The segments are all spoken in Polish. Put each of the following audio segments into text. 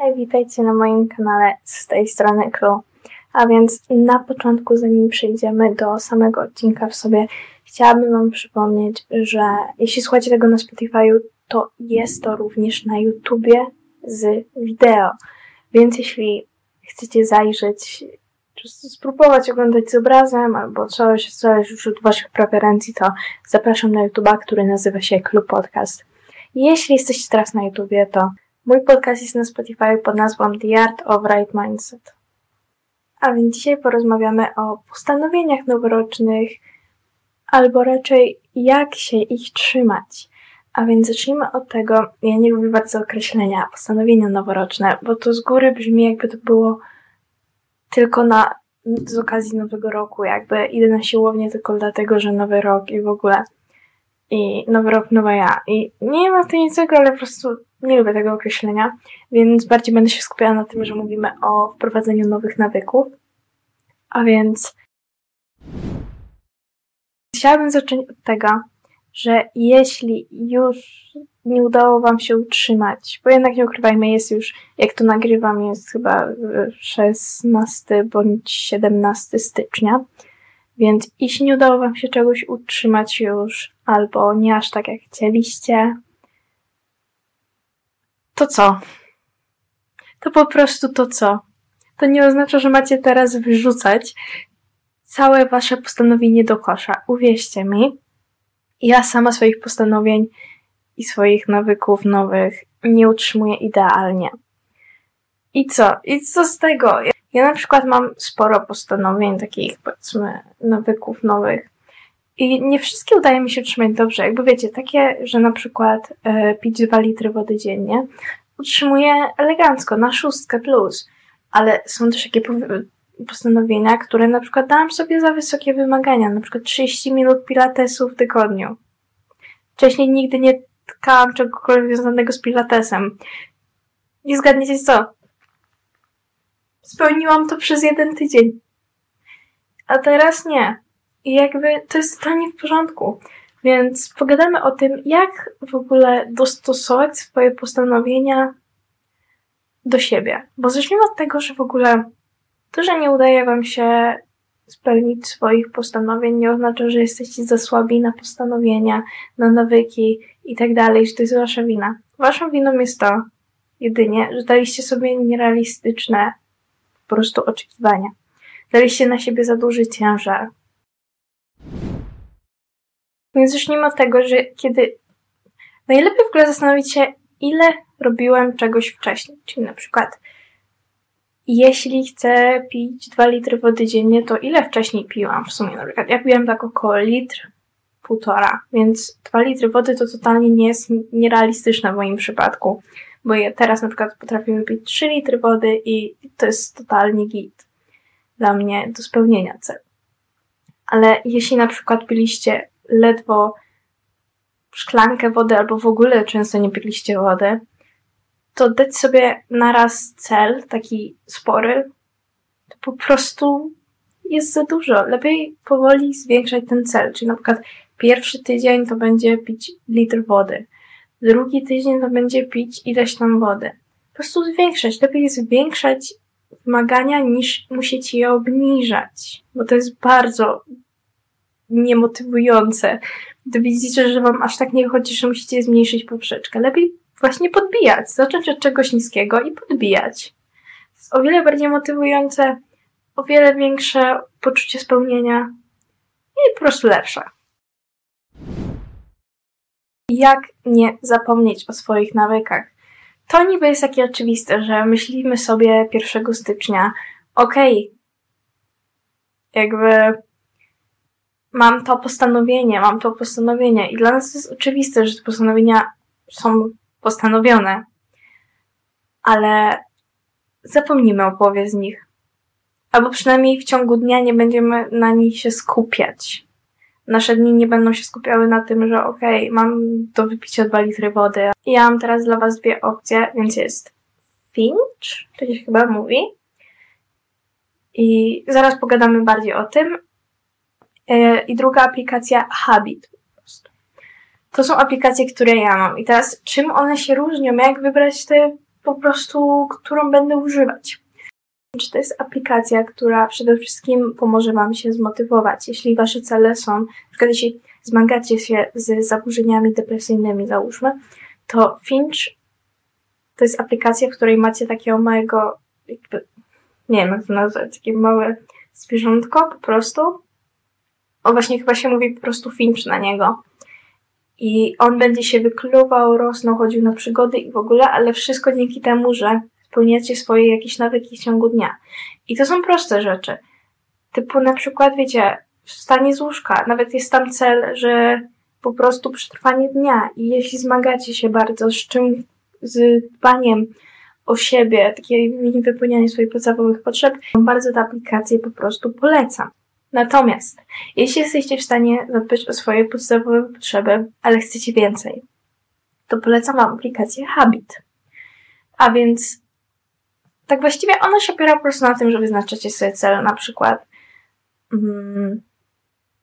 Hej, witajcie na moim kanale z tej strony Klu. A więc na początku, zanim przejdziemy do samego odcinka w sobie, chciałabym Wam przypomnieć, że jeśli słuchacie tego na Spotify'u, to jest to również na YouTubie z wideo. Więc jeśli chcecie zajrzeć, spróbować oglądać z obrazem, albo coś, coś już od Waszych preferencji, to zapraszam na YouTuba, który nazywa się Klub Podcast. Jeśli jesteście teraz na YouTubie, to mój podcast jest na Spotify pod nazwą The Art of Right Mindset. A więc dzisiaj porozmawiamy o postanowieniach noworocznych, albo raczej jak się ich trzymać. A więc zacznijmy od tego, ja nie lubię bardzo określenia postanowienia noworoczne, bo to z góry brzmi jakby to było tylko na, z okazji nowego roku, jakby idę na siłownię tylko dlatego, że nowy rok i w ogóle i nowy rok, nowa ja. I nie ma w tym nic złego, ale po prostu nie lubię tego określenia, więc bardziej będę się skupiała na tym, że mówimy o wprowadzeniu nowych nawyków. A więc chciałabym zacząć od tego, że jeśli już nie udało Wam się utrzymać, bo jednak nie ukrywajmy, jest już, jak to nagrywam, jest chyba 16 bądź 17 stycznia, więc jeśli nie udało Wam się czegoś utrzymać już, albo nie aż tak jak chcieliście, to co? To po prostu to co? To nie oznacza, że macie teraz wyrzucać całe wasze postanowienie do kosza. Uwierzcie mi, ja sama swoich postanowień i swoich nawyków nowych nie utrzymuję idealnie. I co? I co z tego? Ja na przykład mam sporo postanowień takich, powiedzmy, nawyków nowych. I nie wszystkie udaje mi się utrzymać dobrze. Jakby wiecie, takie, że na przykład e, pić 2 litry wody dziennie, utrzymuję elegancko, na szóstkę plus. Ale są też takie postanowienia, które na przykład dałam sobie za wysokie wymagania, na przykład 30 minut pilatesu w tygodniu. Wcześniej nigdy nie tkałam czegokolwiek związanego z pilatesem. Nie zgadniecie co? Spełniłam to przez jeden tydzień. A teraz nie. I jakby to jest totalnie w porządku. Więc pogadamy o tym, jak w ogóle dostosować swoje postanowienia do siebie. Bo zacznijmy od tego, że w ogóle to, że nie udaje Wam się spełnić swoich postanowień, nie oznacza, że jesteście za słabi na postanowienia, na nawyki i tak dalej, że to jest Wasza wina. Waszą winą jest to jedynie, że daliście sobie nierealistyczne po prostu oczekiwania. Daliście na siebie za duży ciężar. Więc zacznijmy od tego, że kiedy najlepiej w ogóle zastanowić się, ile robiłem czegoś wcześniej. Czyli na przykład, jeśli chcę pić 2 litry wody dziennie, to ile wcześniej piłam w sumie? Na przykład ja piłem tak około litr, półtora, więc 2 litry wody to totalnie nie jest nierealistyczne w moim przypadku, bo ja teraz na przykład potrafię pić 3 litry wody i to jest totalnie git dla mnie do spełnienia celu. Ale jeśli na przykład piliście ledwo szklankę wody albo w ogóle często nie piliście wody, to dać sobie naraz cel, taki spory, to po prostu jest za dużo. Lepiej powoli zwiększać ten cel. Czyli na przykład pierwszy tydzień to będzie pić litr wody. Drugi tydzień to będzie pić ileś tam wody. Po prostu zwiększać. Lepiej zwiększać wymagania niż musieć je obniżać. Bo to jest bardzo niemotywujące. To widzicie, że wam aż tak nie wychodzi, że musicie zmniejszyć poprzeczkę. Lepiej właśnie podbijać. Zacząć od czegoś niskiego i podbijać. To jest o wiele bardziej motywujące, o wiele większe poczucie spełnienia i po prostu lepsze. Jak nie zapomnieć o swoich nawykach? To niby jest takie oczywiste, że myślimy sobie 1 stycznia, okej, okay, jakby mam to postanowienie, mam to postanowienie i dla nas jest oczywiste, że te postanowienia są postanowione, ale zapomnimy o połowie z nich. Albo przynajmniej w ciągu dnia nie będziemy na nich się skupiać. Nasze dni nie będą się skupiały na tym, że okej, okay, mam do wypicia 2 litry wody. Ja mam teraz dla Was dwie opcje, więc jest Finch, to się chyba mówi. I zaraz pogadamy bardziej o tym. E, I druga aplikacja Habit. To są aplikacje, które ja mam. I teraz, czym one się różnią? Jak wybrać te po prostu, którą będę używać. Czy to jest aplikacja, która przede wszystkim pomoże Wam się zmotywować, jeśli Wasze cele są, na przykład jeśli zmagacie się z zaburzeniami depresyjnymi, załóżmy, to Finch to jest aplikacja, w której macie takiego małego, jakby, nie wiem jak to nazwać, takie małe zwierzątko po prostu. O właśnie chyba się mówi po prostu Finch na niego. I on będzie się wykluwał, rosnął, chodził na przygody i w ogóle, ale wszystko dzięki temu, że spełniacie swoje jakieś nawyki w ciągu dnia. I to są proste rzeczy. Typu na przykład, wiecie, wstanie z łóżka. Nawet jest tam cel, że po prostu przetrwanie dnia. I jeśli zmagacie się bardzo z czym, z dbaniem o siebie, takie wypełnianie swoich podstawowych potrzeb, bardzo tę aplikację po prostu polecam. Natomiast, jeśli jesteście w stanie zadbać o swoje podstawowe potrzeby, ale chcecie więcej, to polecam Wam aplikację Habit. A więc, tak właściwie ona się opiera po prostu na tym, że wyznaczacie sobie cel, na przykład, mm,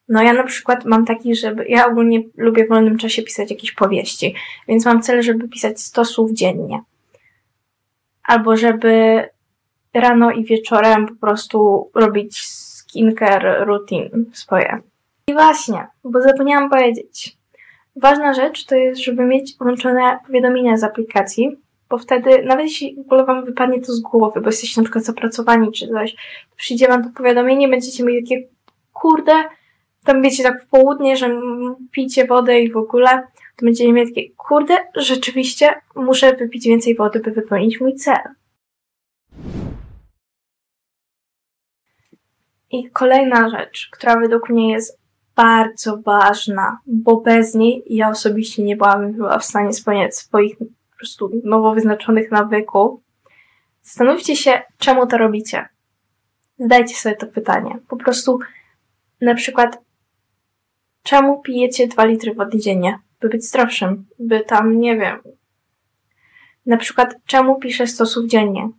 no ja na przykład mam taki, żeby, ja ogólnie lubię w wolnym czasie pisać jakieś powieści, więc mam cel, żeby pisać 100 słów dziennie. Albo żeby rano i wieczorem po prostu robić skincare routine swoje. I właśnie, bo zapomniałam powiedzieć. Ważna rzecz to jest, żeby mieć włączone powiadomienia z aplikacji, bo wtedy, nawet jeśli w ogóle wam wypadnie to z głowy, bo jesteście na przykład zapracowani czy coś, przyjdzie wam to powiadomienie, będziecie mieli takie, kurde, tam wiecie tak w południe, że pijcie wodę i w ogóle, to będziecie mieli takie, kurde, rzeczywiście muszę wypić więcej wody, by wypełnić mój cel. I kolejna rzecz, która według mnie jest bardzo ważna, bo bez niej ja osobiście nie byłabym chyba w stanie spełniać swoich po prostu nowo wyznaczonych nawyków. Zastanówcie się, czemu to robicie. Zadajcie sobie to pytanie. Po prostu, na przykład, czemu pijecie 2 litry wody dziennie? By być zdrowszym, by tam, nie wiem. Na przykład, czemu piszę stosów dziennie?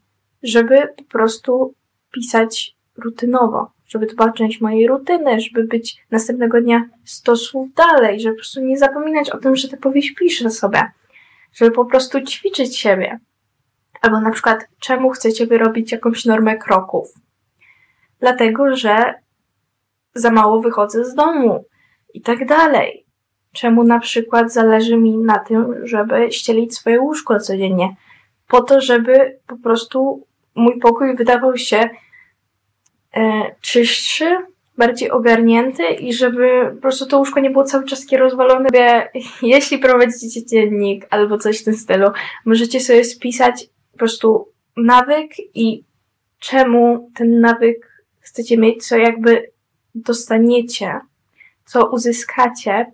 Żeby po prostu pisać rutynowo żeby to była część mojej rutyny, żeby być następnego dnia 100 słów dalej, żeby po prostu nie zapominać o tym, że tę powieść piszę sobie, żeby po prostu ćwiczyć siebie. Albo na przykład, czemu chcecie wyrobić jakąś normę kroków? Dlatego, że za mało wychodzę z domu i tak dalej. Czemu na przykład zależy mi na tym, żeby ścielić swoje łóżko codziennie? Po to, żeby po prostu mój pokój wydawał się czystszy, bardziej ogarnięty i żeby po prostu to łóżko nie było cały czas takie rozwalone. Jeśli prowadzicie dziennik albo coś w tym stylu, możecie sobie spisać po prostu nawyk i czemu ten nawyk chcecie mieć, co jakby dostaniecie, co uzyskacie,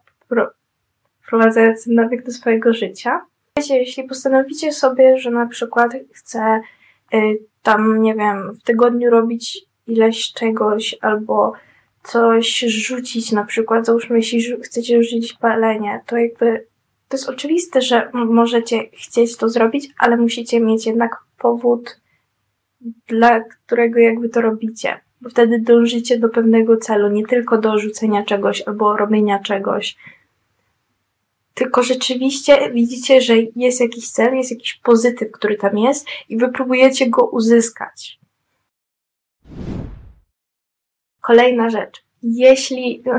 wprowadzając ten nawyk do swojego życia. Wiecie, jeśli postanowicie sobie, że na przykład chcę y, tam, nie wiem, w tygodniu robić ileś czegoś albo coś rzucić na przykład, załóżmy, jeśli chcecie rzucić palenie, to jakby to jest oczywiste, że możecie chcieć to zrobić, ale musicie mieć jednak powód, dla którego jakby to robicie. Bo wtedy dążycie do pewnego celu, nie tylko do rzucenia czegoś albo robienia czegoś. Tylko rzeczywiście widzicie, że jest jakiś cel, jest jakiś pozytyw, który tam jest i wy próbujecie go uzyskać. Kolejna rzecz. Jeśli, no,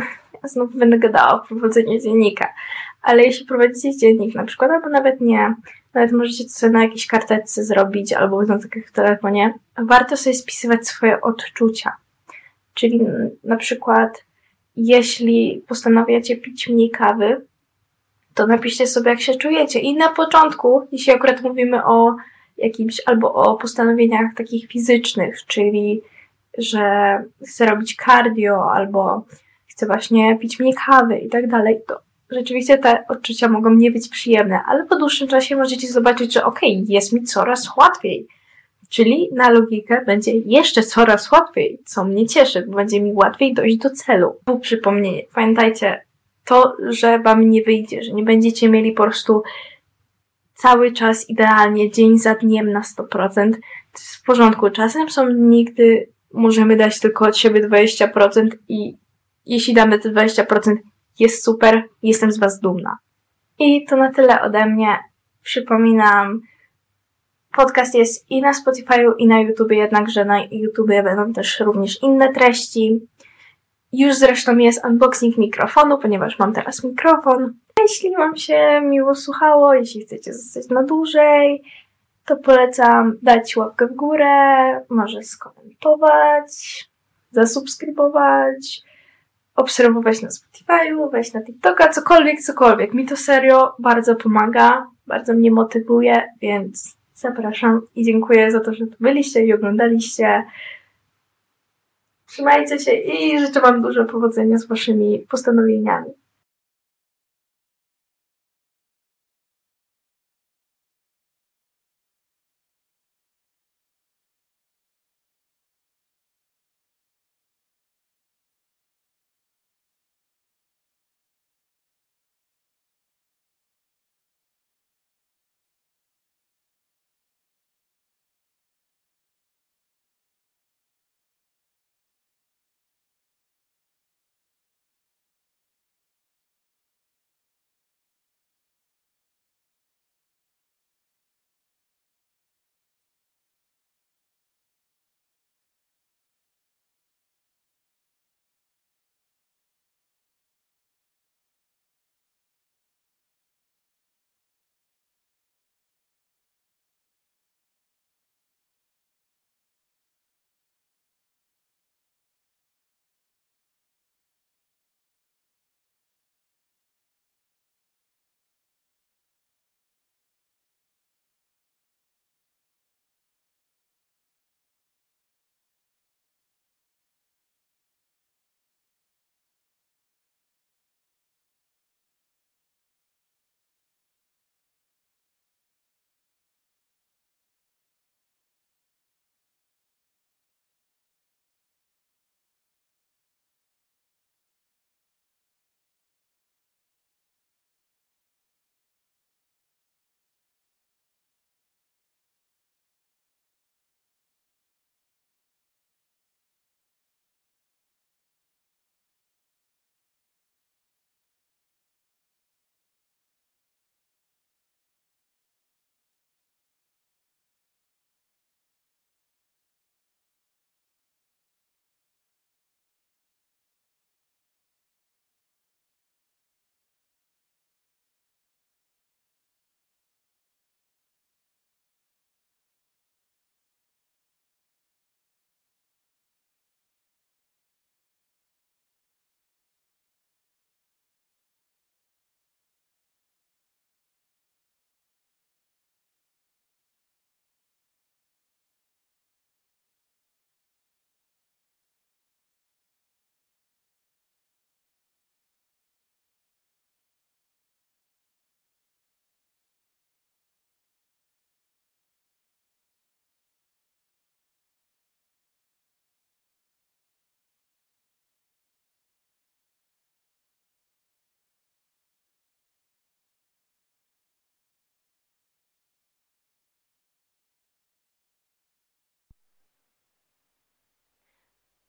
znów będę gadała o prowadzeniu dziennika, ale jeśli prowadzicie dziennik na przykład, albo nawet nie, nawet możecie to sobie na jakiejś karteczce zrobić, albo na takich telefonie, warto sobie spisywać swoje odczucia. Czyli na przykład, jeśli postanawiacie pić mniej kawy, to napiszcie sobie, jak się czujecie. I na początku, jeśli akurat mówimy o jakimś, albo o postanowieniach takich fizycznych, czyli że chcę robić cardio albo chcę właśnie pić mniej kawy i tak dalej, to rzeczywiście te odczucia mogą nie być przyjemne, ale po dłuższym czasie możecie zobaczyć, że okej, okay, jest mi coraz łatwiej. Czyli na logikę będzie jeszcze coraz łatwiej, co mnie cieszy, bo będzie mi łatwiej dojść do celu. Po przypomnienie, pamiętajcie, to, że wam nie wyjdzie, że nie będziecie mieli po prostu cały czas idealnie, dzień za dniem na 100%, to jest w porządku. Czasem są nigdy możemy dać tylko od siebie 20% i jeśli damy te 20%, jest super, jestem z Was dumna. I to na tyle ode mnie. Przypominam, podcast jest i na Spotify'u, i na YouTube, jednakże na YouTube będą też również inne treści. Już zresztą jest unboxing mikrofonu, ponieważ mam teraz mikrofon. Jeśli Wam się miło słuchało, jeśli chcecie zostać na dłużej, to polecam dać łapkę w górę, może skomentować, zasubskrybować, obserwować na Spotify'u, wejść na TikToka, cokolwiek, cokolwiek. Mi to serio bardzo pomaga, bardzo mnie motywuje, więc zapraszam i dziękuję za to, że tu byliście i oglądaliście. Trzymajcie się i życzę Wam dużo powodzenia z Waszymi postanowieniami.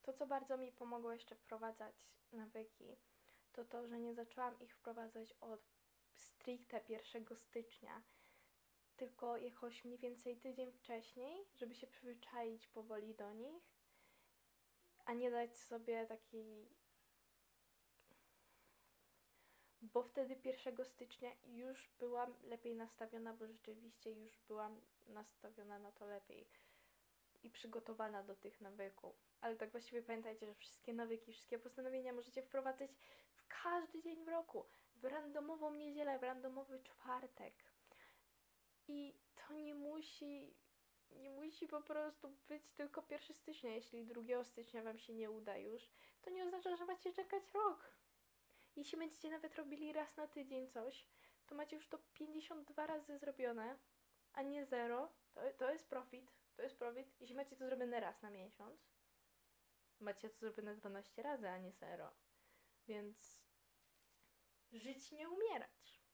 To, co bardzo mi pomogło jeszcze wprowadzać nawyki, to to, że nie zaczęłam ich wprowadzać od stricte 1 stycznia, tylko jakoś mniej więcej tydzień wcześniej, żeby się przyzwyczaić powoli do nich, a nie dać sobie takiej. Bo wtedy 1 stycznia już byłam lepiej nastawiona, bo rzeczywiście już byłam nastawiona na to lepiej i przygotowana do tych nawyków. Ale tak właściwie pamiętajcie, że wszystkie nawyki, wszystkie postanowienia możecie wprowadzać w każdy dzień w roku. W randomową niedzielę, w randomowy czwartek. I to nie musi, nie musi po prostu być tylko 1 stycznia. Jeśli 2 stycznia Wam się nie uda już, to nie oznacza, że macie czekać rok. Jeśli będziecie nawet robili raz na tydzień coś, to macie już to 52 razy zrobione, a nie zero. To, to jest profit. To jest profit. Jeśli macie to zrobione raz na miesiąc, macie to zrobione 12 razy, a nie zero. Więc żyć nie umierać.